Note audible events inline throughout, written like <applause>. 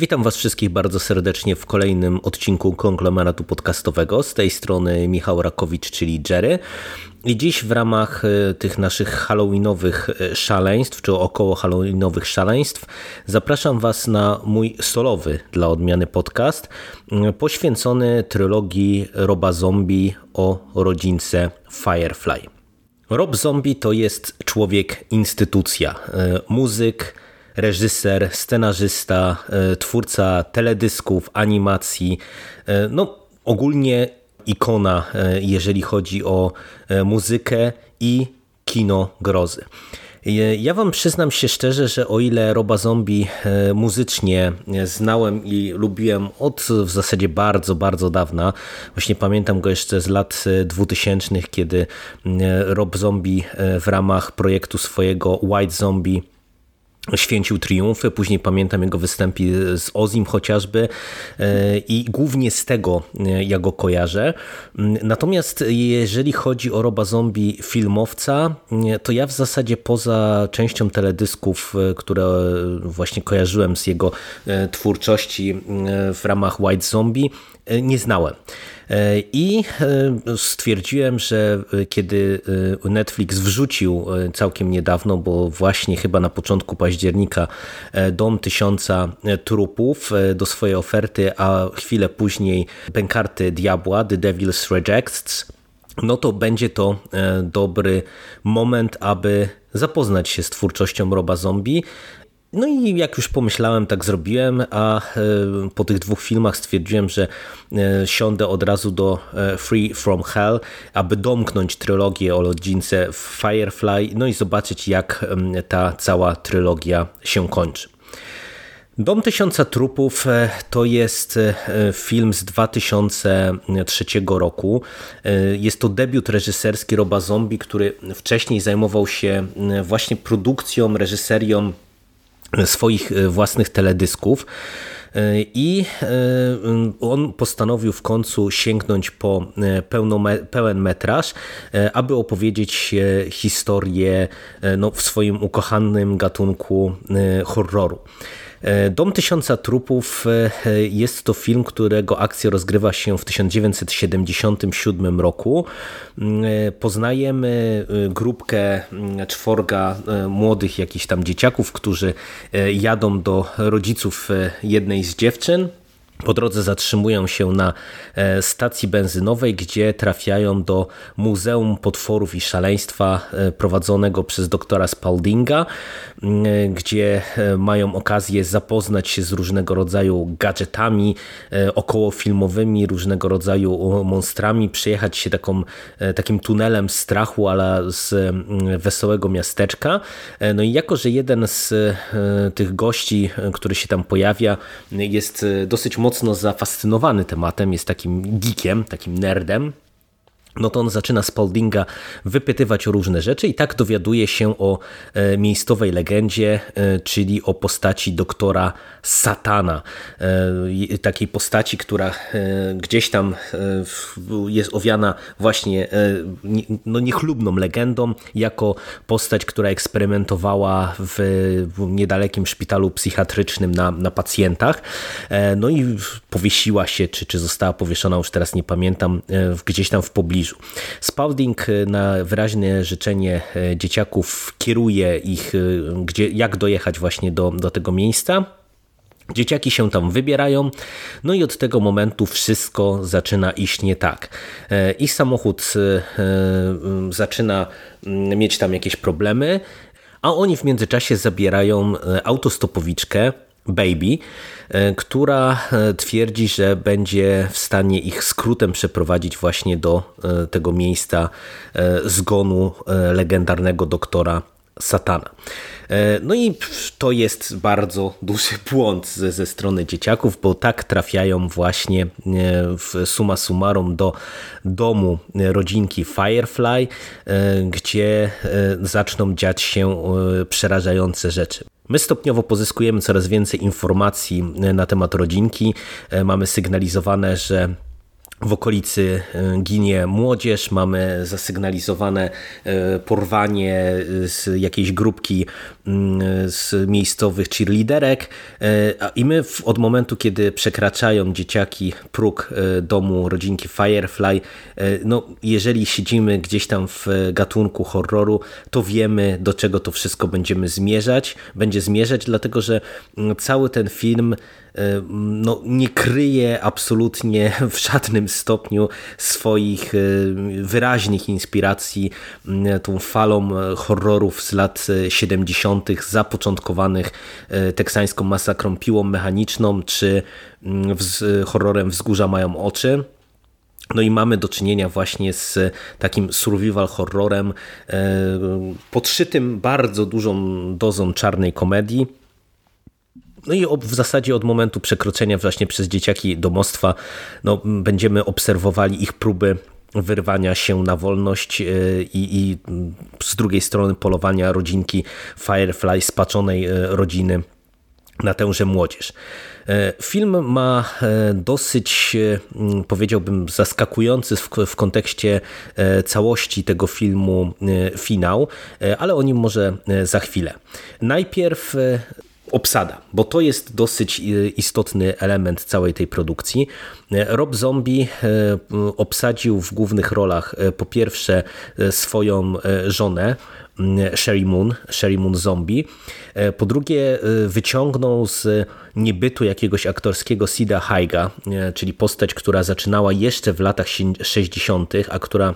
Witam Was wszystkich bardzo serdecznie w kolejnym odcinku konglomeratu podcastowego. Z tej strony Michał Rakowicz, czyli Jerry. I dziś w ramach e, tych naszych halloweenowych e, szaleństw, czy około halloweenowych szaleństw, zapraszam Was na mój solowy dla odmiany podcast poświęcony trylogii Roba Zombie o rodzince Firefly. Rob Zombie to jest człowiek instytucja, muzyk, reżyser, scenarzysta, e, twórca teledysków, animacji, e, no ogólnie ikona, e, jeżeli chodzi o muzykę i kino grozy. Ja wam przyznam się szczerze, że o ile Roba Zombie muzycznie znałem i lubiłem od w zasadzie bardzo, bardzo dawna, właśnie pamiętam go jeszcze z lat 2000, kiedy Rob Zombie w ramach projektu swojego White Zombie święcił triumfy, później pamiętam jego występy z Ozim chociażby e, i głównie z tego e, ja go kojarzę. Natomiast jeżeli chodzi o Roba Zombie filmowca, e, to ja w zasadzie poza częścią teledysków, które właśnie kojarzyłem z jego twórczości w ramach White Zombie, nie znałem. I stwierdziłem, że kiedy Netflix wrzucił całkiem niedawno, bo właśnie chyba na początku października, Dom Tysiąca Trupów do swojej oferty, a chwilę później Bękarty Diabła, The Devil's Rejects, no to będzie to dobry moment, aby zapoznać się z twórczością Roba Zombie, no i jak już pomyślałem, tak zrobiłem, a e, po tych dwóch filmach stwierdziłem, że e, siądę od razu do e, Free From Hell, aby domknąć trylogię o rodzince Firefly, no i zobaczyć jak ta cała trylogia się kończy. Dom Tysiąca Trupów to jest film z 2003 roku. Jest to debiut reżyserski Roba Zombie, który wcześniej zajmował się właśnie produkcją, reżyserią swoich e, własnych teledysków. E, I e, on postanowił w końcu sięgnąć po pełen metraż, aby opowiedzieć historię no, w swoim ukochanym gatunku horroru. E, Dom Tysiąca Trupów e, jest to film, którego akcja rozgrywa się w 1977 roku. Mm, e, poznajemy grupkę mm, czworga młodych jakichś tam dzieciaków, którzy jadą do rodziców jednej z dziewczyn po drodze zatrzymują się na e, stacji benzynowej, gdzie trafiają do Muzeum Potworów i Szaleństwa e, prowadzonego przez doktora Spaldinga, e, gdzie mają okazję zapoznać się z różnego rodzaju gadżetami okołofilmowymi, różnego rodzaju monstrami, przejechać się taką, takim tunelem strachu, ale z wesołego miasteczka. No i jako, że jeden z tych gości, który się tam pojawia, jest dosyć mocno mocno zafascynowany tematem, jest takim geekiem, takim nerdem, no to on zaczyna Spaldinga wypytywać o różne rzeczy i tak dowiaduje się o e, miejscowej legendzie, e, czyli o postaci doktora Satana. E, takiej postaci, która gdzieś tam jest owiana właśnie no niechlubną legendą, jako postać, która eksperymentowała w niedalekim szpitalu psychiatrycznym na, na pacjentach. No i powiesiła się, czy, czy została powieszona, już teraz nie pamiętam, gdzieś tam w pobliżu pobliżu. Spalding e, na wyraźne życzenie e, dzieciaków kieruje ich, e, gdzie, jak dojechać właśnie do, do tego miejsca. Dzieciaki się tam wybierają, no i od tego momentu wszystko zaczyna iść nie tak. Ich samochód zaczyna mieć tam jakieś problemy, a oni w międzyczasie zabierają autostopowiczkę, Baby, e, która e, twierdzi, że będzie w stanie ich skrótem przeprowadzić właśnie do e, tego miejsca zgonu legendarnego doktora Satana. No i to jest bardzo duży <laughs> błąd ze, ze strony dzieciaków, bo tak trafiają właśnie w suma summarum do domu rodzinki Firefly, gdzie zaczną dziać się przerażające rzeczy. My stopniowo pozyskujemy coraz więcej informacji na temat rodzinki. Mamy sygnalizowane, że w okolicy e, ginie młodzież, mamy zasygnalizowane e, porwanie z jakiejś grupki z miejscowych cheerleaderek e, i my od momentu, kiedy przekraczają dzieciaki próg domu rodzinki Firefly, no jeżeli siedzimy gdzieś tam w gatunku horroru, to wiemy do czego to wszystko będziemy zmierzać, będzie zmierzać, dlatego że mm, cały ten film no, nie kryje absolutnie w żadnym stopniu swoich e, wyraźnych inspiracji tą falą e, horrorów z lat 70. zapoczątkowanych e, teksańską masakrą piłą mechaniczną czy horrorem Wzgórza mają oczy. No i mamy do czynienia właśnie z takim survival horrorem podszytym bardzo dużą dozą czarnej komedii no i w zasadzie od momentu przekroczenia właśnie przez dzieciaki domostwa no, będziemy obserwowali ich próby wyrwania się na wolność e, i, i z drugiej strony polowania rodzinki Firefly, spaczonej e, rodziny na tęże młodzież. E, film ma dosyć, powiedziałbym, zaskakujący w, w, kontekście całości tego filmu finał, ale o nim może za chwilę. Najpierw obsada, bo to jest dosyć e, istotny element całej tej produkcji. Rob Zombie e, obsadził w głównych rolach po pierwsze swoją żonę, Sherry Moon, Sherry Moon Zombie. Po drugie wyciągnął z niebytu jakiegoś aktorskiego Sida Haiga, czyli postać, która zaczynała jeszcze w latach 60., a która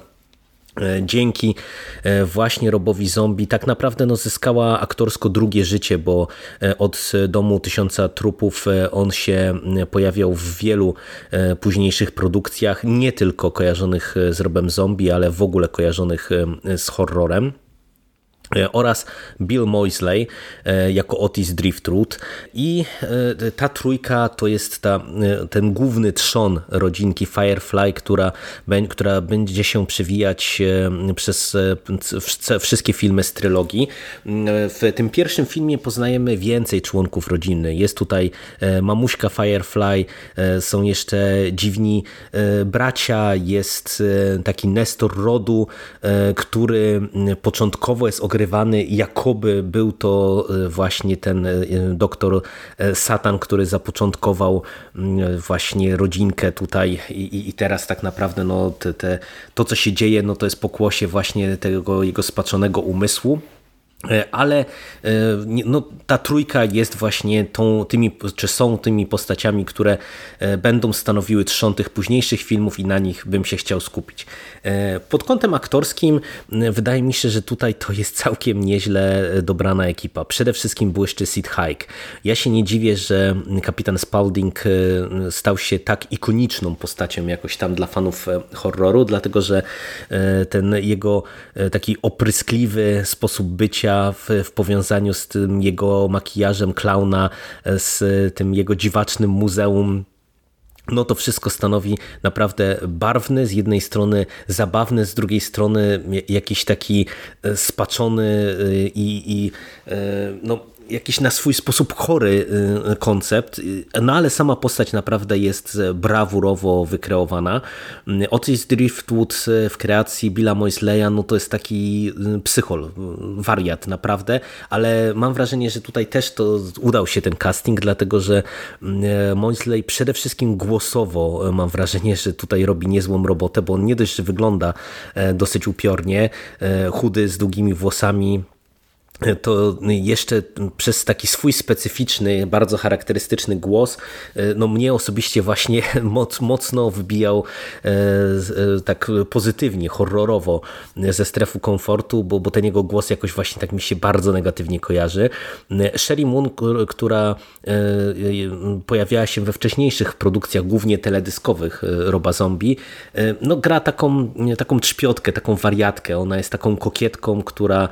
dzięki e, właśnie Robowi Zombie tak naprawdę no, zyskała aktorsko drugie życie, bo e, od Domu Tysiąca Trupów on się pojawiał w wielu późniejszych produkcjach, nie tylko kojarzonych z Robem Zombie, ale w ogóle kojarzonych z horrorem. E, oraz Bill Moisley e, jako Otis Driftwood i e, ta trójka to jest ta, ten główny trzon rodzinki Firefly, która, która będzie się przewijać przez wszystkie filmy z trylogii. W tym pierwszym filmie poznajemy więcej członków rodziny. Jest tutaj mamuśka Firefly, są jeszcze dziwni bracia, jest taki Nestor rodu, który początkowo jest ograniczony odgrywany, jakoby był to e, właśnie ten e, doktor e, Satan, który zapoczątkował mm, właśnie rodzinkę tutaj i, i teraz tak naprawdę no, te, te, to, co się dzieje, no, to jest pokłosie właśnie tego jego spaczonego umysłu. E, ale e, no, ta trójka jest właśnie tą, tymi, czy są tymi postaciami, które e, będą stanowiły trzon tych późniejszych filmów i na nich bym się chciał skupić. Pod kątem aktorskim wydaje mi się, że tutaj to jest całkiem nieźle dobrana ekipa. Przede wszystkim błyszczy Sid Haig. Ja się nie dziwię, że kapitan Spalding stał się tak ikoniczną postacią jakoś tam dla fanów horroru, dlatego że ten jego taki opryskliwy sposób bycia w, w powiązaniu z tym jego makijażem klauna, z tym jego dziwacznym muzeum. No to wszystko stanowi naprawdę barwny, z jednej strony zabawny, z drugiej strony jakiś taki e, spaczony e, i, i e, no, jakiś na swój sposób chory y, koncept, y, no ale sama postać naprawdę jest brawurowo wykreowana. Y, Otis Driftwood w kreacji Billa Moisleya, no to jest taki psychol, wariat naprawdę, ale mam wrażenie, że tutaj też to udał się ten casting, dlatego że Moisley przede wszystkim głosowo mam wrażenie, że tutaj robi niezłą robotę, bo on nie dość, że wygląda e, dosyć upiornie, e, chudy z długimi włosami, to jeszcze przez taki swój specyficzny, bardzo charakterystyczny głos, e, no mnie osobiście właśnie <laughs> moc, mocno wbijał e, e, tak pozytywnie, horrorowo ze strefu komfortu, bo, bo ten jego głos jakoś właśnie tak mi się bardzo negatywnie kojarzy. Sherry Moon, która pojawiała się we wcześniejszych produkcjach, głównie teledyskowych Roba Zombie, no gra taką, taką trzpiotkę, taką wariatkę. Ona jest taką kokietką, która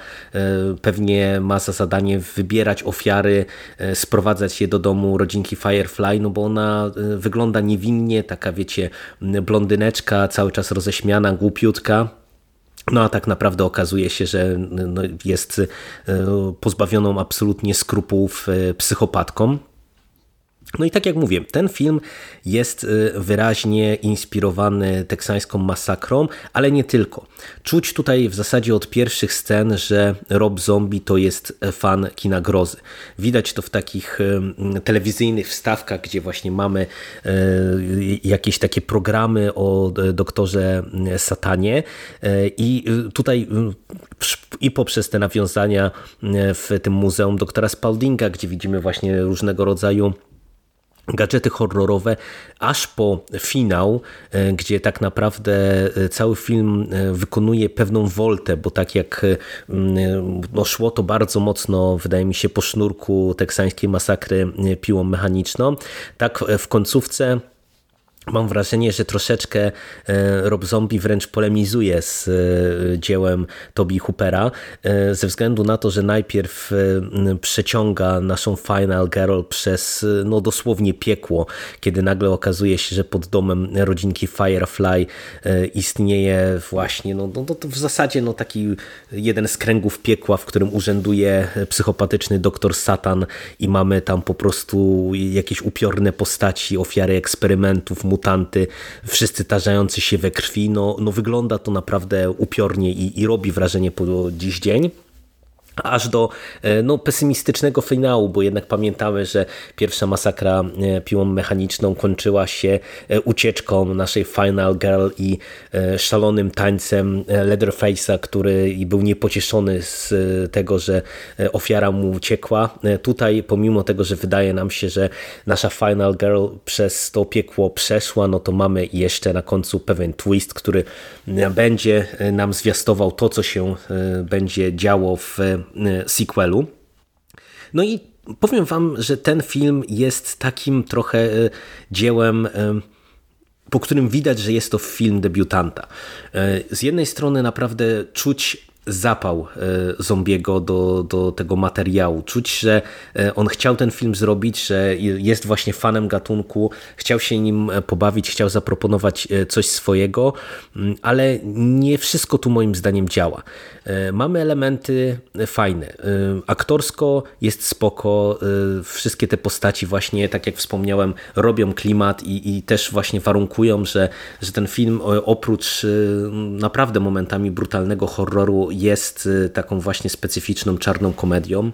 pewnie głównie ma za zadanie wybierać ofiary, sprowadzać je do domu rodzinki Firefly, no bo ona wygląda niewinnie, taka wiecie, blondyneczka, cały czas roześmiana, głupiutka. No a tak naprawdę okazuje się, że no, jest pozbawioną absolutnie skrupułów psychopatką. No i tak jak mówię, ten film jest y, wyraźnie inspirowany teksańską masakrą, ale nie tylko. Czuć tutaj w zasadzie od pierwszych scen, że Rob Zombie to jest fan kina grozy. Widać to w takich y, telewizyjnych wstawkach, gdzie właśnie mamy y, jakieś takie programy o doktorze Satanie i tutaj i poprzez te nawiązania w tym muzeum doktora Spaldinga, gdzie widzimy właśnie różnego rodzaju gadżety horrorowe, aż po finał, e, gdzie tak naprawdę e, cały film e, wykonuje pewną woltę, bo tak jak no, szło to bardzo mocno, wydaje mi się, po sznurku teksańskiej masakry piłą mechaniczną, tak w końcówce Mam wrażenie, że troszeczkę e, Rob Zombie wręcz polemizuje z e, dziełem Toby Hoopera, e, ze względu na to, że najpierw przeciąga naszą Final Girl przez no dosłownie piekło, kiedy nagle okazuje się, że pod domem rodzinki Firefly istnieje właśnie, no, no to w zasadzie no taki jeden z kręgów piekła, w którym urzęduje psychopatyczny doktor Satan i mamy tam po prostu jakieś upiorne postaci, ofiary eksperymentów, mutanty, wszyscy tarzający się we krwi, no, no wygląda to naprawdę upiornie i, i robi wrażenie po dziś dzień aż do e, no, pesymistycznego finału, bo jednak pamiętamy, że pierwsza masakra e, piłą mechaniczną kończyła się e, ucieczką naszej Final Girl i szalonym tańcem Leatherface'a, który był niepocieszony z tego, że ofiara mu uciekła. Tutaj pomimo tego, że wydaje nam się, że nasza Final Girl przez to piekło przeszła, no to mamy jeszcze na końcu pewien twist, który będzie nam zwiastował to, co się będzie działo w sequelu. No i powiem wam, że ten film jest takim trochę e, dziełem e, po którym widać, że jest to film debiutanta. Z jednej strony naprawdę czuć zapał e, Zombiego do, do tego materiału. Czuć, że e, on chciał ten film zrobić, że jest właśnie fanem gatunku, chciał się nim e, pobawić, chciał zaproponować coś swojego, mm, ale nie wszystko tu moim zdaniem działa. Mamy elementy fajne. Aktorsko jest spoko, wszystkie te postaci właśnie, tak jak wspomniałem, robią klimat i, i też właśnie warunkują, że, że ten film oprócz naprawdę momentami brutalnego horroru jest y, taką właśnie specyficzną czarną komedią.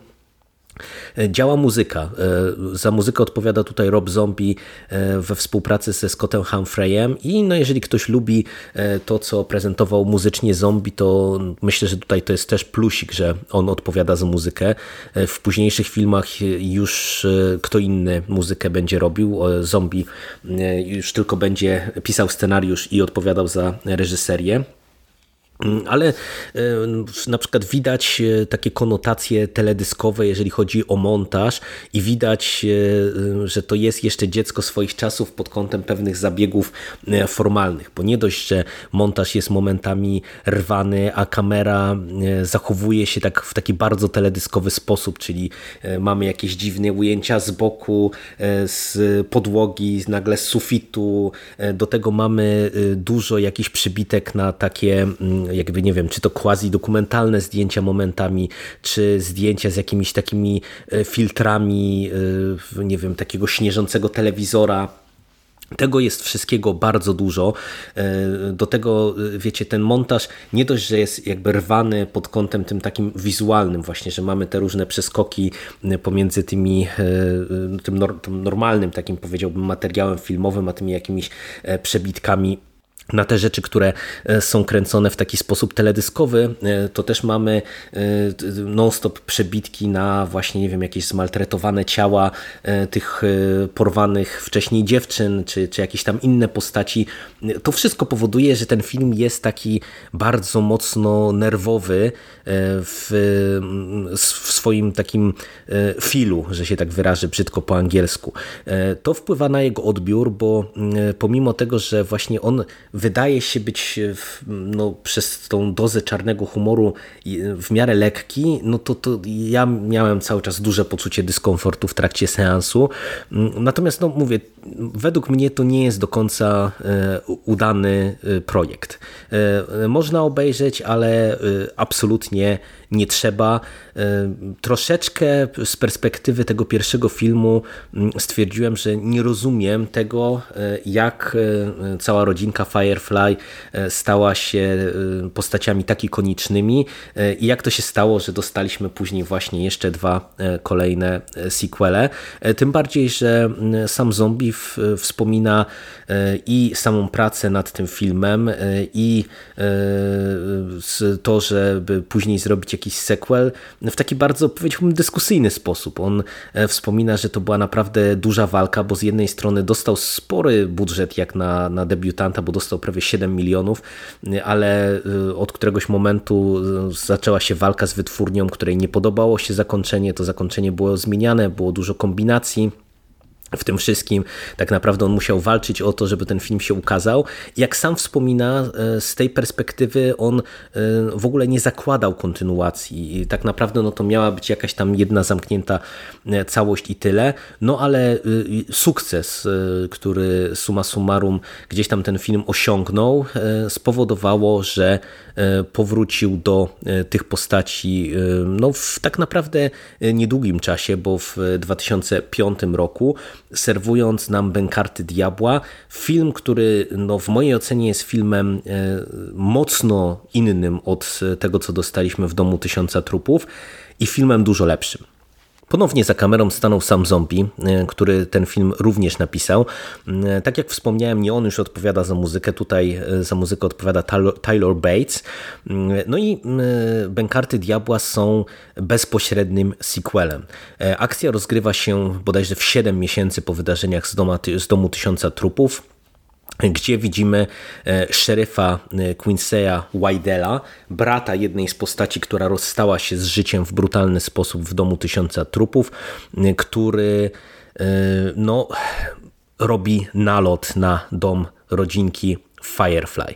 E, działa muzyka. E, za muzykę odpowiada tutaj Rob Zombie e, we współpracy ze Scottem Humphreyem i no jeżeli ktoś lubi to, co prezentował muzycznie Zombie, to myślę, że tutaj to jest też plusik, że on odpowiada za muzykę. W późniejszych filmach już kto inny muzykę będzie robił. Zombie już tylko będzie pisał scenariusz i odpowiadał za reżyserię. Mm, ale e, na przykład widać e, takie konotacje teledyskowe, jeżeli chodzi o montaż, i widać, e, że to jest jeszcze dziecko swoich czasów pod kątem pewnych zabiegów formalnych, bo nie dość, że montaż jest momentami rwany, a kamera zachowuje się tak w taki bardzo teledyskowy sposób, czyli mamy jakieś dziwne ujęcia z boku, z podłogi, nagle z sufitu, do tego mamy dużo jakichś przybitek na takie mm, jakby nie wiem, czy to quasi dokumentalne zdjęcia momentami, czy zdjęcia z jakimiś takimi e, filtrami, e, nie wiem, takiego śnieżącego telewizora. Tego jest wszystkiego bardzo dużo. E, do tego, wiecie, ten montaż nie dość, że jest jakby rwany pod kątem tym takim wizualnym właśnie, że mamy te różne przeskoki pomiędzy tymi, tym, normalnym takim powiedziałbym materiałem filmowym, a tymi jakimiś przebitkami na te rzeczy, które e, są kręcone w taki sposób teledyskowy, e, to też mamy e, non-stop przebitki na właśnie, nie wiem, jakieś zmaltretowane ciała tych porwanych wcześniej dziewczyn, czy, czy jakieś tam inne postaci. To wszystko powoduje, że ten film jest taki bardzo mocno nerwowy w, w swoim takim filu, że się tak wyrażę brzydko po angielsku. To wpływa na jego odbiór, bo pomimo tego, że właśnie on wydaje się być no, przez tą dozę czarnego humoru w miarę lekki, no to, to ja miałem cały czas duże poczucie dyskomfortu w trakcie seansu. Natomiast no mówię, według mnie to nie jest do końca udany projekt. Można obejrzeć, ale absolutnie nie trzeba. E, troszeczkę z perspektywy tego pierwszego filmu mm, stwierdziłem, że nie rozumiem tego, e, jak e, cała rodzinka Firefly stała się postaciami tak ikonicznymi i jak to się stało, że dostaliśmy później właśnie jeszcze dwa kolejne sequele. Tym bardziej, że mm, sam Zombie wspomina i samą pracę nad tym filmem i to, żeby później zrobić jakiś sequel w taki bardzo, powiedziałbym, dyskusyjny sposób. On e, wspomina, że to była naprawdę duża walka, bo z jednej strony dostał spory budżet jak na, na debiutanta, bo dostał prawie 7 milionów, ale e, od któregoś momentu e, zaczęła się walka z wytwórnią, której nie podobało się zakończenie. To zakończenie było zmieniane, było dużo kombinacji w tym wszystkim. Tak naprawdę on musiał walczyć o to, żeby ten film się ukazał. Jak sam wspomina, e, z tej perspektywy on e, w ogóle nie zakładał kontynuacji. Tak naprawdę no to miała być jakaś tam jedna zamknięta e, całość i tyle. No ale sukces, który suma summarum gdzieś tam ten film osiągnął, spowodowało, że powrócił do tych postaci no w tak naprawdę niedługim czasie, bo w 2005 roku serwując nam Bękarty Diabła. Film, który no, w mojej ocenie jest filmem e, mocno innym od tego, co dostaliśmy w Domu Tysiąca Trupów i filmem dużo lepszym. Ponownie za kamerą stanął sam Zombie, e, który ten film również napisał. E, tak jak wspomniałem, nie on już odpowiada za muzykę, tutaj e, za muzykę odpowiada Tyler Bates. No i Bękarty Diabła są bezpośrednim sequelem. Akcja rozgrywa się bodajże w 7 miesięcy po wydarzeniach z, doma, z Domu Tysiąca Trupów gdzie widzimy e, szeryfa e, Quinceya Wydela, brata jednej z postaci, która rozstała się z życiem w brutalny sposób w domu tysiąca trupów, e, który no, robi nalot na dom rodzinki Firefly.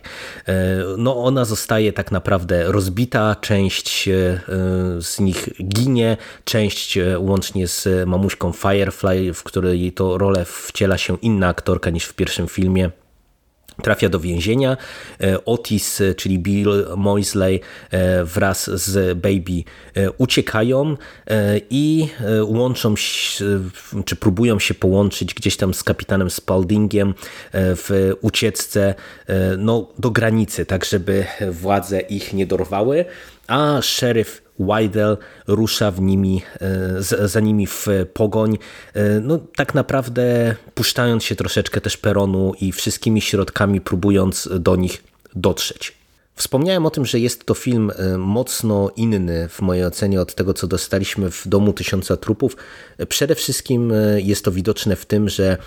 No ona zostaje tak naprawdę rozbita, część z nich ginie, część łącznie z mamuśką Firefly, w której to rolę wciela się inna aktorka niż w pierwszym filmie trafia do więzienia. E, Otis, e, czyli Bill Moisley e, wraz z Baby uciekają i łączą się, czy próbują się połączyć gdzieś tam z kapitanem Spaldingiem w ucieczce no, do granicy, tak żeby władze ich nie dorwały, a szeryf Wydell rusza w nimi, e, za nimi w pogoń, e, no tak naprawdę puszczając się troszeczkę też peronu i wszystkimi środkami próbując do nich dotrzeć. Wspomniałem o tym, że jest to film e, mocno inny w mojej ocenie od tego, co dostaliśmy w Domu Tysiąca Trupów. Przede wszystkim jest to widoczne w tym, że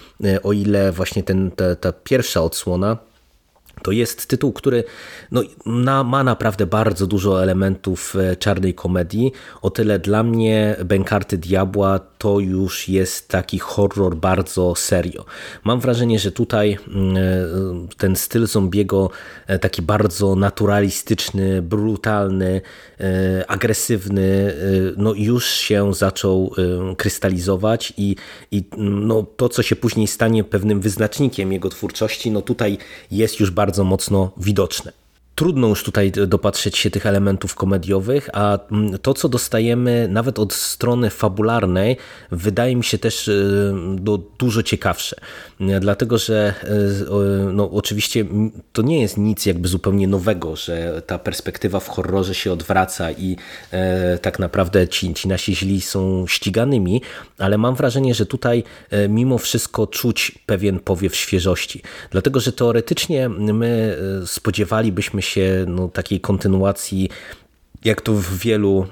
o ile właśnie ten, ta, ta pierwsza odsłona to jest tytuł, który no, na, ma naprawdę bardzo dużo elementów e, czarnej komedii. O tyle dla mnie Bękarty Diabła to już jest taki horror bardzo serio. Mam wrażenie, że tutaj mm, e, ten styl zombiego, e, taki bardzo naturalistyczny, brutalny, agresywny, no już się zaczął krystalizować i, i no, to, co się później stanie pewnym wyznacznikiem jego twórczości, no tutaj jest już bardzo bardzo mocno widoczne. Trudno już tutaj dopatrzeć się tych elementów komediowych, a mm, to, co dostajemy nawet od strony fabularnej, wydaje mi się też y, dużo ciekawsze. Dlatego, że y, no, oczywiście to nie jest nic jakby zupełnie nowego, że ta perspektywa w horrorze się odwraca i e, tak naprawdę ci, ci nasi źli są ściganymi, ale mam wrażenie, że tutaj e, mimo wszystko czuć pewien powiew świeżości. Dlatego, że teoretycznie my e, spodziewalibyśmy się no, takiej kontynuacji jak to w wielu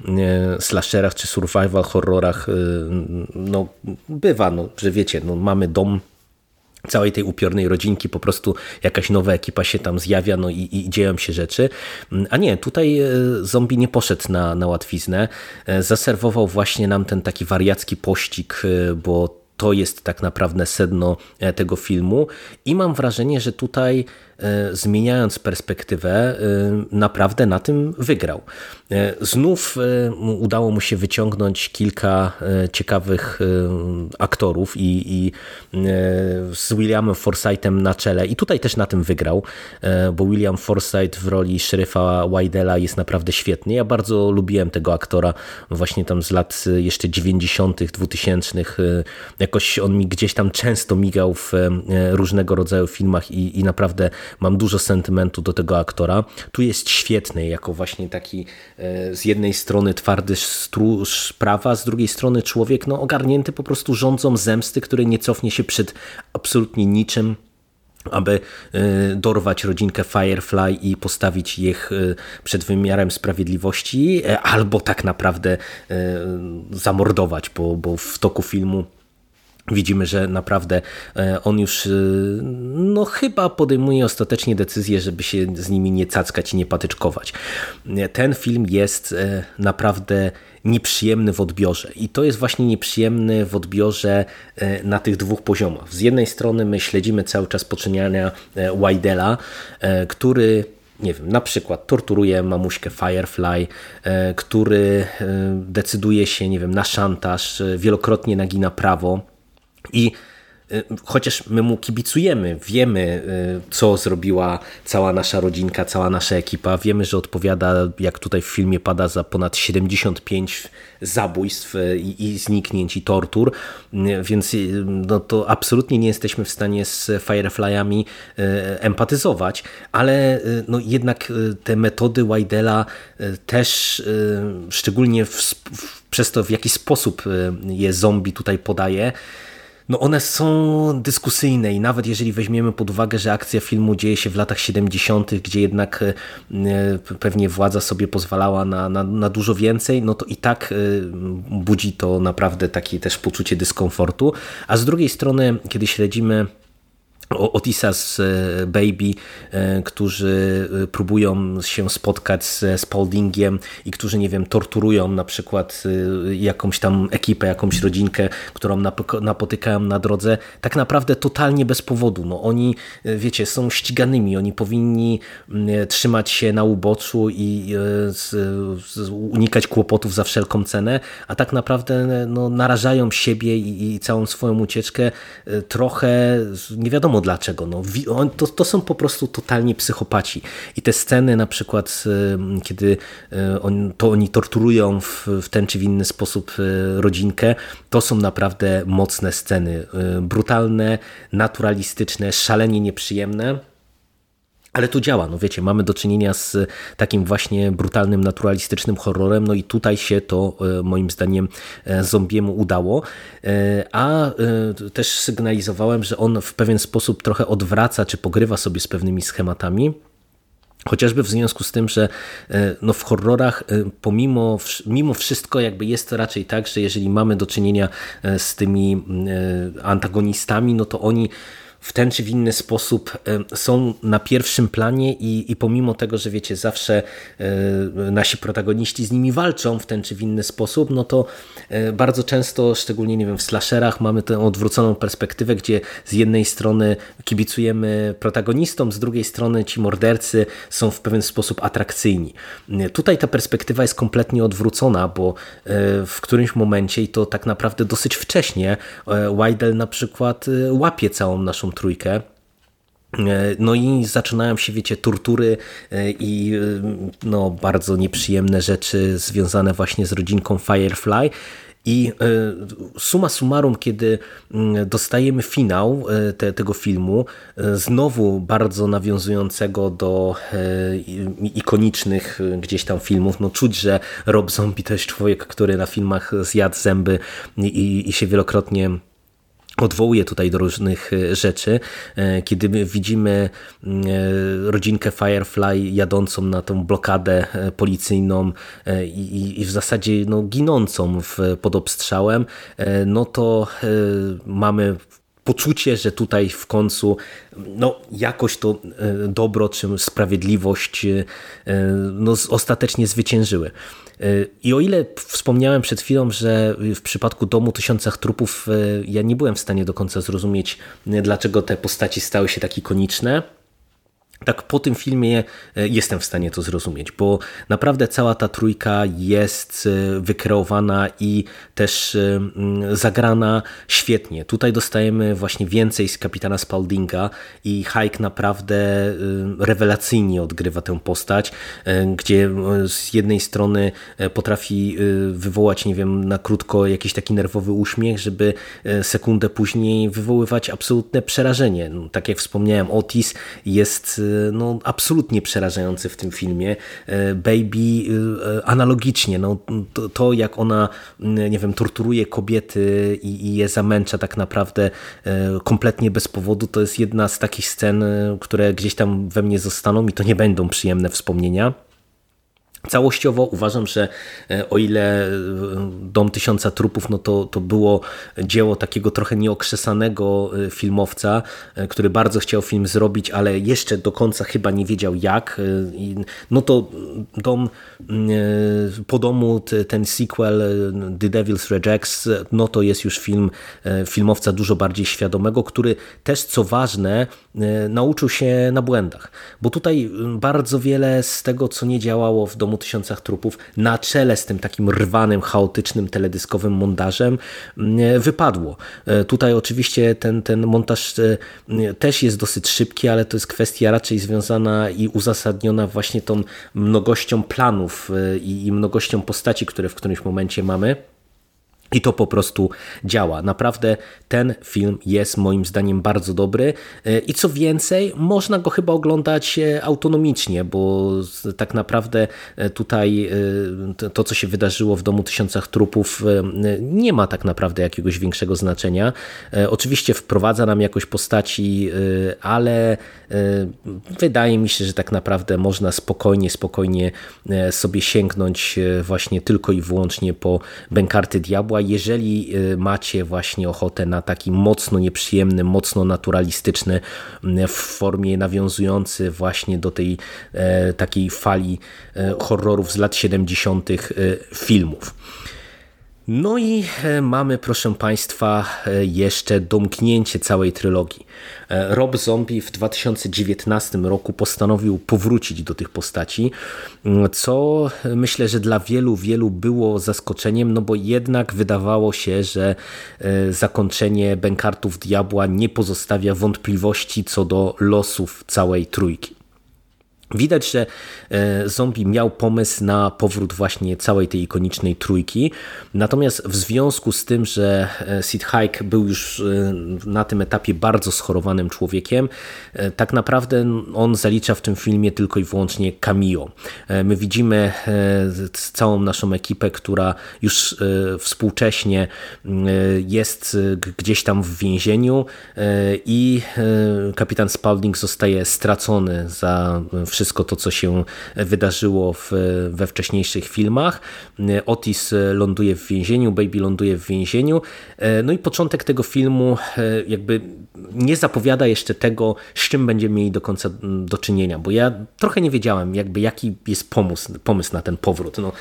slasherach czy survival horrorach no, bywa, no, że wiecie, no, mamy dom całej tej upiornej rodzinki po prostu jakaś nowa ekipa się tam zjawia no i, i dzieją się rzeczy. A nie, tutaj e, zombie nie poszedł na, na łatwiznę. E, zaserwował właśnie nam ten taki wariacki pościg, e, bo to jest tak naprawdę sedno tego filmu i mam wrażenie, że tutaj zmieniając perspektywę, naprawdę na tym wygrał. Znów udało mu się wyciągnąć kilka ciekawych aktorów i, i z Williamem Forsythem na czele i tutaj też na tym wygrał, bo William Forsythe w roli szeryfa Wydela jest naprawdę świetny. Ja bardzo lubiłem tego aktora właśnie tam z lat jeszcze 90., 2000. Jakoś on mi gdzieś tam często migał w różnego rodzaju filmach i, i naprawdę mam dużo sentymentu do tego aktora. Tu jest świetny, jako właśnie taki e, z jednej strony twardy stróż prawa, z drugiej strony człowiek no, ogarnięty po prostu rządzą zemsty, który nie cofnie się przed absolutnie niczym aby e, dorwać rodzinkę Firefly i postawić ich e, przed wymiarem sprawiedliwości, albo tak naprawdę zamordować, bo, bo w toku filmu Widzimy, że naprawdę e, on już e, no chyba podejmuje ostatecznie decyzję, żeby się z nimi nie cackać i nie patyczkować. Ten film jest e, naprawdę nieprzyjemny w odbiorze i to jest właśnie nieprzyjemny w odbiorze na tych dwóch poziomach. Z jednej strony my śledzimy cały czas poczyniania Wydela, który nie wiem, na przykład torturuje mamuśkę Firefly, który decyduje się, nie wiem, na szantaż, wielokrotnie nagina prawo, i y, chociaż my mu kibicujemy, wiemy, y, co zrobiła cała nasza rodzinka, cała nasza ekipa, wiemy, że odpowiada, jak tutaj w filmie pada, za ponad 75 zabójstw y, i, i zniknięć i tortur, więc no to absolutnie nie jesteśmy w stanie z Fireflyami empatyzować, ale no jednak te metody Wydela też, szczególnie w, w, przez to, w jaki sposób je zombie tutaj podaje, no one są dyskusyjne i nawet jeżeli weźmiemy pod uwagę, że akcja filmu dzieje się w latach 70., gdzie jednak e, pewnie władza sobie pozwalała na, na, na dużo więcej, no to i tak e, budzi to naprawdę takie też poczucie dyskomfortu. A z drugiej strony, kiedy śledzimy Otisa z e, Baby, e, którzy e, próbują się spotkać z Spaldingiem i którzy, nie wiem, torturują na przykład jakąś tam ekipę, jakąś rodzinkę, którą napotykają na drodze, tak naprawdę totalnie bez powodu. No oni, wiecie, są ściganymi, oni powinni trzymać się na uboczu i unikać kłopotów za wszelką cenę, a tak naprawdę no, narażają siebie i całą swoją ucieczkę trochę, nie wiadomo dlaczego. No, to, to są po prostu totalnie psychopaci. I te sceny na przykład, kiedy e, on, to oni torturują w, w ten czy w inny sposób e, rodzinkę, to są naprawdę mocne sceny. Brutalne, naturalistyczne, szalenie nieprzyjemne ale to działa, no wiecie, mamy do czynienia z takim właśnie brutalnym, naturalistycznym horrorem, no i tutaj się to e, moim zdaniem e, zombiemu udało, e, a też sygnalizowałem, że on w pewien sposób trochę odwraca, czy pogrywa sobie z pewnymi schematami, Chociażby w związku z tym, że no w horrorach pomimo mimo wszystko jakby jest raczej tak, że jeżeli mamy do czynienia z tymi antagonistami, no to oni w ten czy w inny sposób są na pierwszym planie i, i pomimo tego, że wiecie, zawsze nasi protagoniści z nimi walczą w ten czy w inny sposób, no to bardzo często, szczególnie nie wiem, w slasherach mamy tę odwróconą perspektywę, gdzie z jednej strony kibicujemy protagonistom, z drugiej strony ci mordercy są w pewien sposób atrakcyjni. Tutaj ta perspektywa jest kompletnie odwrócona, bo w którymś momencie i to tak naprawdę dosyć wcześnie Weidel na przykład łapie całą naszą trójkę. E, no i zaczynają się, wiecie, tortury e, i e, no, bardzo nieprzyjemne rzeczy związane właśnie z rodzinką Firefly. I suma summarum, kiedy mm, dostajemy finał te, tego filmu, znowu bardzo nawiązującego do ikonicznych gdzieś tam filmów, no czuć, że Rob Zombie to jest człowiek, który na filmach zjadł zęby i, i się wielokrotnie odwołuje tutaj do różnych e, rzeczy. E, kiedy widzimy e, rodzinkę Firefly jadącą na tą blokadę policyjną i, i w zasadzie no, ginącą w, pod obstrzałem, no to mamy poczucie, że tutaj w końcu no, jakoś to dobro czy sprawiedliwość no, ostatecznie zwyciężyły. I o ile wspomniałem przed chwilą, że w przypadku Domu Tysiącach Trupów e, ja nie byłem w stanie do końca zrozumieć, dlaczego te postaci stały się tak ikoniczne, tak po tym filmie e, jestem w stanie to zrozumieć, bo naprawdę cała ta trójka jest e, wykreowana i też e, zagrana świetnie. Tutaj dostajemy właśnie więcej z kapitana Spaldinga i Hike naprawdę rewelacyjnie odgrywa tę postać, gdzie z jednej strony potrafi wywołać, nie wiem, na krótko jakiś taki nerwowy uśmiech, żeby sekundę później wywoływać absolutne przerażenie. No, tak jak wspomniałem, Otis jest no, absolutnie przerażający w tym filmie. E, Baby e, analogicznie, no, to, to jak ona, nie wiem, torturuje kobiety i, i je zamęcza tak naprawdę kompletnie bez powodu, to jest jedna z takich scen, które gdzieś tam we mnie zostaną i to nie będą przyjemne wspomnienia. Całościowo uważam, że e, o ile e, Dom Tysiąca Trupów no to, to było dzieło takiego trochę nieokrzesanego e, filmowca, który bardzo chciał film zrobić, ale jeszcze do końca chyba nie wiedział jak, no to Dom po domu, ten sequel The Devil's Rejects, no to jest już film filmowca dużo bardziej świadomego, który też co ważne nauczył się na błędach, bo tutaj bardzo wiele z tego, co nie działało w Domu tysiącach trupów na czele z tym takim rwanym, chaotycznym, teledyskowym montażem mm, wypadło. E, tutaj oczywiście ten, ten montaż e, też jest dosyć szybki, ale to jest kwestia raczej związana i uzasadniona właśnie tą mnogością planów e, i, i mnogością postaci, które w którymś momencie mamy. I to po prostu działa. Naprawdę ten film jest moim zdaniem bardzo dobry e, i co więcej, można go chyba oglądać e, autonomicznie, bo tak naprawdę e, tutaj to, co się wydarzyło w Domu Tysiącach Trupów nie ma tak naprawdę jakiegoś większego znaczenia. Oczywiście wprowadza nam jakoś postaci, ale wydaje mi się, że tak naprawdę można spokojnie, spokojnie sobie sięgnąć właśnie tylko i wyłącznie po Bękarty Diabła jeżeli y, macie właśnie ochotę na taki mocno nieprzyjemny, mocno naturalistyczny w formie nawiązujący właśnie do tej e, takiej fali e, horrorów z lat 70. E, filmów. No i mamy, proszę Państwa, jeszcze domknięcie całej trylogii. E, Rob Zombie w 2019 roku postanowił powrócić do tych postaci, mm, co myślę, że dla wielu, wielu było zaskoczeniem, no bo jednak wydawało się, że e, zakończenie Bękartów Diabła nie pozostawia wątpliwości co do losów całej trójki. Widać, że e, Zombie miał pomysł na powrót właśnie całej tej ikonicznej trójki. Natomiast w związku z tym, że e, Sid Haig był już e, na tym etapie bardzo schorowanym człowiekiem, tak naprawdę on zalicza w tym filmie tylko i wyłącznie cameo. My widzimy całą naszą ekipę, która już współcześnie jest gdzieś tam w więzieniu i kapitan Spalding zostaje stracony za wszystko wszystko to, co się wydarzyło w, we wcześniejszych filmach. Otis ląduje w więzieniu, Baby ląduje w więzieniu. No i początek tego filmu e, jakby nie zapowiada jeszcze tego, z czym będziemy mieli do końca do czynienia, bo ja trochę nie wiedziałem, jakby jaki jest pomysł, pomysł na ten powrót. No,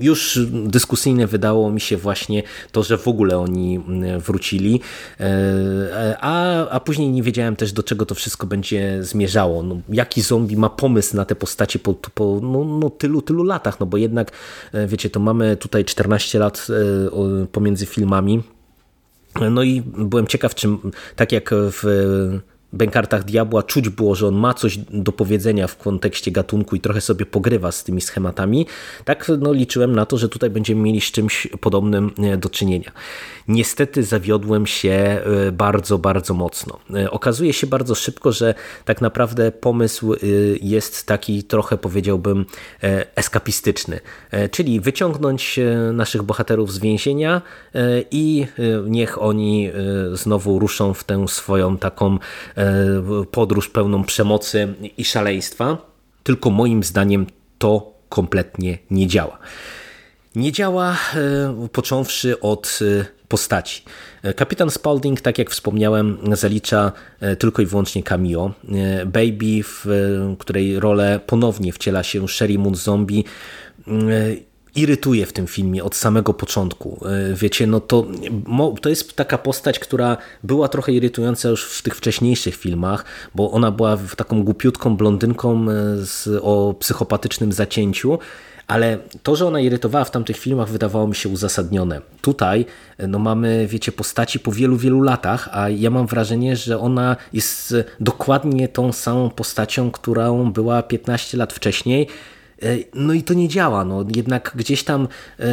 już dyskusyjne wydało mi się właśnie to, że w ogóle oni wrócili, e, a, a później nie wiedziałem też, do czego to wszystko będzie zmierzało. No, jaki zombie ma pomysł pomysł na te postacie po, po no, no, tylu, tylu latach, no bo jednak, e, wiecie, to mamy tutaj 14 lat e, pomiędzy filmami, no i byłem ciekaw, czy tak jak w Bękartach Diabła czuć było, że on ma coś do powiedzenia w kontekście gatunku i trochę sobie pogrywa z tymi schematami, tak no, liczyłem na to, że tutaj będziemy mieli z czymś podobnym e, do czynienia. Niestety zawiodłem się e, bardzo, bardzo mocno. E, okazuje się bardzo szybko, że tak naprawdę pomysł jest taki trochę powiedziałbym eskapistyczny, czyli wyciągnąć naszych bohaterów z więzienia i niech oni znowu ruszą w tę swoją taką podróż pełną przemocy i szaleństwa, tylko moim zdaniem to kompletnie nie działa. Nie działa e, począwszy od e, postaci. Kapitan Spalding, tak jak wspomniałem, zalicza tylko i wyłącznie cameo. Baby, w której rolę ponownie wciela się Sherry Moon Zombie, irytuje w tym filmie od samego początku. Wiecie, no to, to jest taka postać, która była trochę irytująca już w tych wcześniejszych filmach, bo ona była taką głupiutką blondynką z, o psychopatycznym zacięciu, ale to, że ona irytowała w tamtych filmach wydawało mi się uzasadnione. Tutaj no mamy, wiecie, postaci po wielu, wielu latach, a ja mam wrażenie, że ona jest dokładnie tą samą postacią, którą była 15 lat wcześniej, no i to nie działa. No, jednak gdzieś tam e,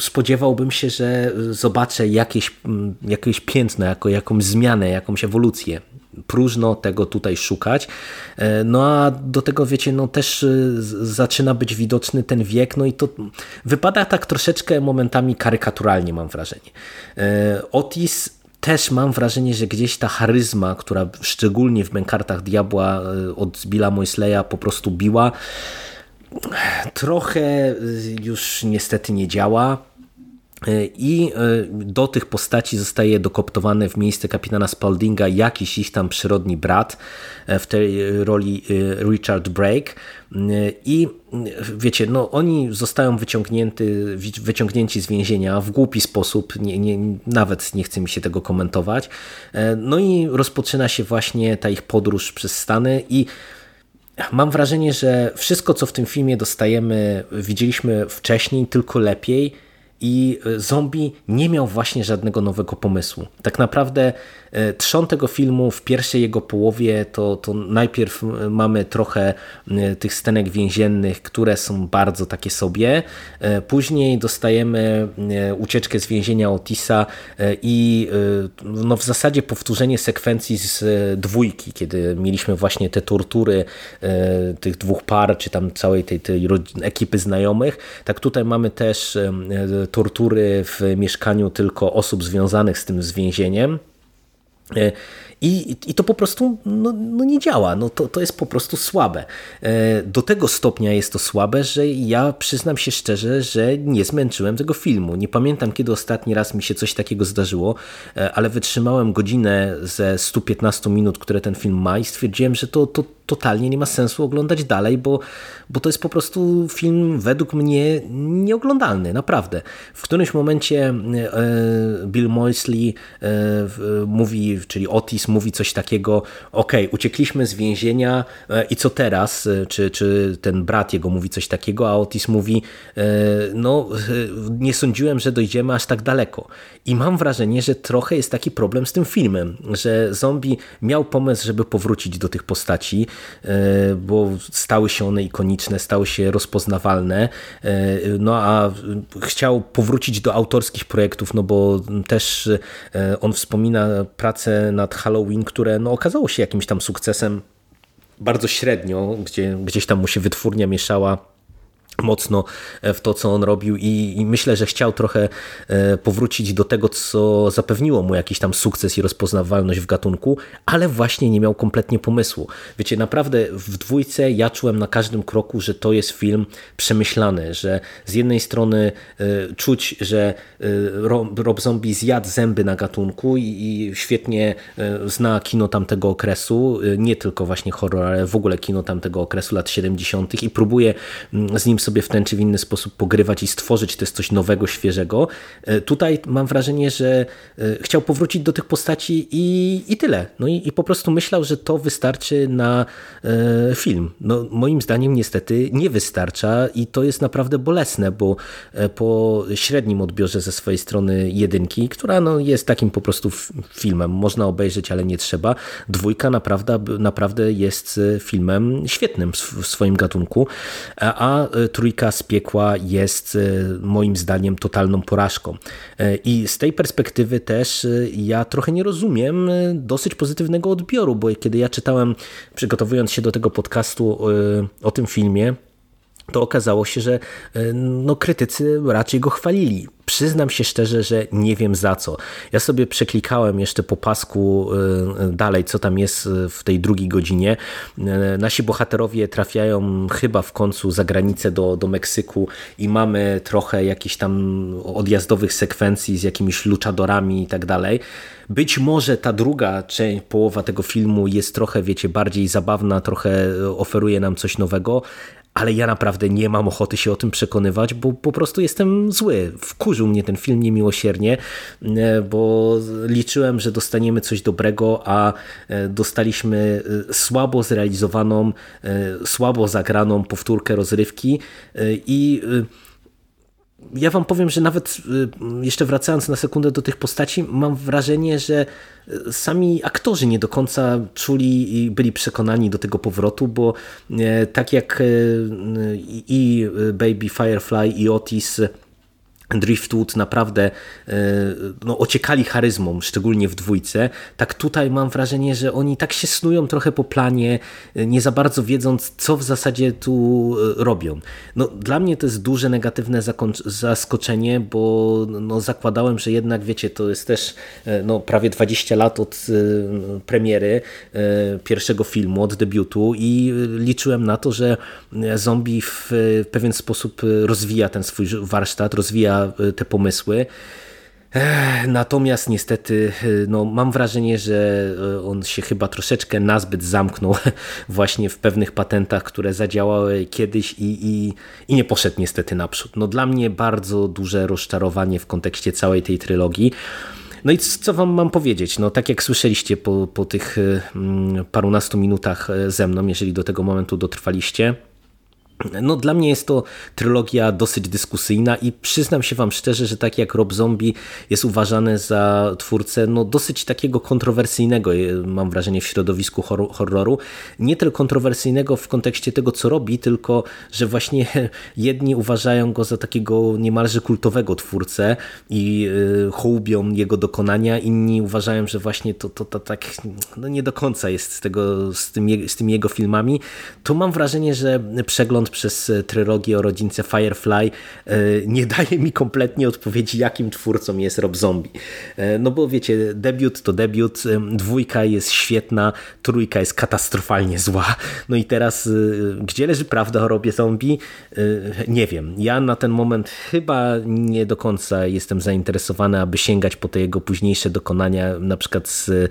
spodziewałbym się, że zobaczę jakieś, jakieś piętno, jako, jakąś zmianę, jakąś ewolucję próżno tego tutaj szukać. E, no a do tego wiecie, no też e, zaczyna być widoczny ten wiek, no i to wypada tak troszeczkę momentami karykaturalnie mam wrażenie. E, Otis też mam wrażenie, że gdzieś ta charyzma, która szczególnie w Mękartach Diabła od Billa Moisleya po prostu biła, trochę już niestety nie działa. I e, do tych postaci zostaje dokoptowany w miejsce kapitana Spaldinga jakiś ich tam przyrodni brat w tej roli Richard Brake. I wiecie, no oni zostają wyciągnięty, wyciągnięci z więzienia w głupi sposób, nie, nie, nawet nie chce mi się tego komentować. No i rozpoczyna się właśnie ta ich podróż przez Stany i Mam wrażenie, że wszystko, co w tym filmie dostajemy, widzieliśmy wcześniej, tylko lepiej i zombie nie miał właśnie żadnego nowego pomysłu. Tak naprawdę E, trzon tego filmu w pierwszej jego połowie to, to najpierw mamy trochę tych scenek więziennych, które są bardzo takie sobie. E, później dostajemy ucieczkę z więzienia Otisa e, i no w zasadzie powtórzenie sekwencji z dwójki, kiedy mieliśmy właśnie te tortury tych dwóch par, czy tam całej tej, tej ekipy znajomych. Tak tutaj mamy też tortury w mieszkaniu tylko osób związanych z tym z więzieniem. E, I, I to po prostu no, no nie działa, no to, to jest po prostu słabe. E, do tego stopnia jest to słabe, że ja przyznam się szczerze, że nie zmęczyłem tego filmu. Nie pamiętam, kiedy ostatni raz mi się coś takiego zdarzyło, e, ale wytrzymałem godzinę ze 115 minut, które ten film ma i stwierdziłem, że to, to totalnie nie ma sensu oglądać dalej, bo, bo to jest po prostu film według mnie nieoglądalny, naprawdę. W którymś momencie e, Bill Moisley e, mówi, czyli Otis mówi coś takiego, ok, uciekliśmy z więzienia e, i co teraz? Czy, czy ten brat jego mówi coś takiego, a Otis mówi, no nie sądziłem, że dojdziemy aż tak daleko. I mam wrażenie, że trochę jest taki problem z tym filmem, że zombie miał pomysł, żeby powrócić do tych postaci, bo stały się one ikoniczne, stały się rozpoznawalne, e, no a chciał powrócić do autorskich projektów, no bo też e, on wspomina pracę nad Halloween, które no okazało się jakimś tam sukcesem bardzo średnio, gdzie gdzieś tam mu się wytwórnia mieszała mocno w to, co on robił i, i, myślę, że chciał trochę e, powrócić do tego, co zapewniło mu jakiś tam sukces i rozpoznawalność w gatunku, ale właśnie nie miał kompletnie pomysłu. Wiecie, naprawdę w dwójce ja czułem na każdym kroku, że to jest film przemyślany, że z jednej strony e, czuć, że e, Rob Zombie zjadł zęby na gatunku i, i świetnie zna kino tamtego okresu, nie tylko właśnie horror, ale w ogóle kino tamtego okresu lat 70. i próbuje mm, z nim sobie w ten czy w inny sposób pogrywać i stworzyć też coś nowego, świeżego. E, tutaj mam wrażenie, że e, chciał powrócić do tych postaci i, i tyle. No i, i po prostu myślał, że to wystarczy na e, film. No, moim zdaniem niestety nie wystarcza i to jest naprawdę bolesne, bo po średnim odbiorze ze swojej strony jedynki, która no, jest takim po prostu filmem, można obejrzeć, ale nie trzeba. Dwójka naprawdę, naprawdę jest filmem świetnym w swoim gatunku, a trójka z piekła jest e, moim zdaniem totalną porażką. E, I z tej perspektywy też e, ja trochę nie rozumiem dosyć pozytywnego odbioru, bo kiedy ja czytałem, przygotowując się do tego podcastu o tym filmie, to okazało się, że no, krytycy raczej go chwalili. Przyznam się szczerze, że nie wiem za co. Ja sobie przeklikałem jeszcze po pasku y, dalej, co tam jest w tej drugiej godzinie. Nasi bohaterowie trafiają chyba w końcu za granicę do, do Meksyku i mamy trochę jakichś tam odjazdowych sekwencji z jakimiś luchadorami i tak dalej. Być może ta druga część, połowa tego filmu jest trochę, wiecie, bardziej zabawna, trochę oferuje nam coś nowego, ale ja naprawdę nie mam ochoty się o tym przekonywać, bo po prostu jestem zły. Wkurzył mnie ten film niemiłosiernie, e, bo liczyłem, że dostaniemy coś dobrego, a e, dostaliśmy e, słabo zrealizowaną, słabo zagraną powtórkę rozrywki i ja wam powiem, że nawet jeszcze wracając na sekundę do tych postaci, mam wrażenie, że sami aktorzy nie do końca czuli i byli przekonani do tego powrotu, bo tak jak i Baby Firefly i Otis Driftwood naprawdę e, no, ociekali charyzmą, szczególnie w dwójce. Tak tutaj mam wrażenie, że oni tak się snują trochę po planie, e, nie za bardzo wiedząc, co w zasadzie tu e, robią. No, dla mnie to jest duże negatywne zaskoczenie, bo no, zakładałem, że jednak, wiecie, to jest też no, prawie 20 lat od premiery pierwszego filmu, od debiutu i liczyłem na to, że zombie w pewien sposób rozwija ten swój warsztat, rozwija Y, te pomysły. Natomiast niestety y, no, mam wrażenie, że y, on się chyba troszeczkę nazbyt zamknął <laughs> właśnie w pewnych patentach, które zadziałały kiedyś i, i, i nie poszedł niestety naprzód. No, dla mnie bardzo duże rozczarowanie w kontekście całej tej trylogii. No i co wam mam powiedzieć? No tak jak słyszeliście po, po tych mm, parunastu minutach ze mną, jeżeli do tego momentu dotrwaliście, no, dla mnie jest to trylogia dosyć dyskusyjna i przyznam się wam szczerze, że tak jak Rob Zombie jest uważany za twórcę no, dosyć takiego kontrowersyjnego, e, mam wrażenie, w środowisku horroru. Nie tylko kontrowersyjnego w kontekście tego, co robi, tylko że właśnie <laughs> jedni uważają go za takiego niemalże kultowego twórcę i e, hołubią jego dokonania, inni uważają, że właśnie to, to, to tak no, nie do końca jest z, tego, z, tym, z tymi jego filmami. To mam wrażenie, że przegląd przez e, trylogię o rodzince Firefly e, nie <laughs> daje mi kompletnie odpowiedzi, jakim twórcą jest Rob Zombie. E, no bo wiecie, debiut to debiut, dwójka jest świetna, trójka jest katastrofalnie zła. No i teraz, gdzie leży prawda o Robie Zombie? Nie wiem. Ja na ten moment chyba nie do końca jestem zainteresowany, aby sięgać po te jego późniejsze dokonania, na przykład z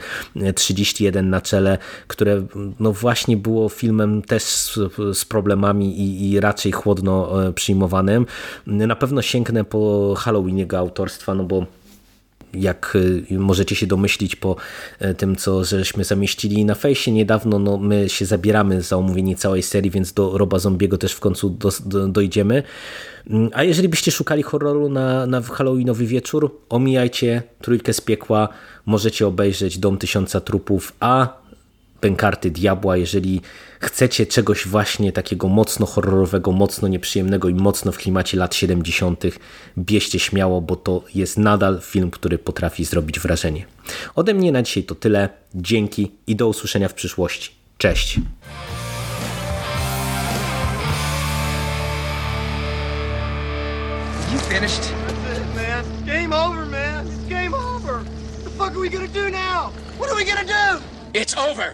31 na czele, które no właśnie było filmem też z, z problemami i, i raczej chłodno e, przyjmowanym. Na pewno sięgnę po Halloween jego autorstwa, no bo jak e, możecie się domyślić po e, tym, co żeśmy zamieścili na fejsie niedawno, no my się zabieramy za omówienie całej serii, więc do Roba Zombiego też w końcu do, do, dojdziemy. Mm, a jeżeli byście szukali horroru na, na Halloweenowy wieczór, omijajcie Trójkę z Piekła, możecie obejrzeć Dom Tysiąca Trupów, a pękarty diabła, jeżeli chcecie czegoś właśnie takiego mocno horrorowego, mocno nieprzyjemnego i mocno w klimacie lat 70., bierzcie śmiało, bo to jest nadal film, który potrafi zrobić wrażenie. Ode mnie na dzisiaj to tyle. Dzięki i do usłyszenia w przyszłości. Cześć! You finished? That's it, man. Game over, man. It's game over. What the fuck are we gonna do now? What are we gonna do? It's over.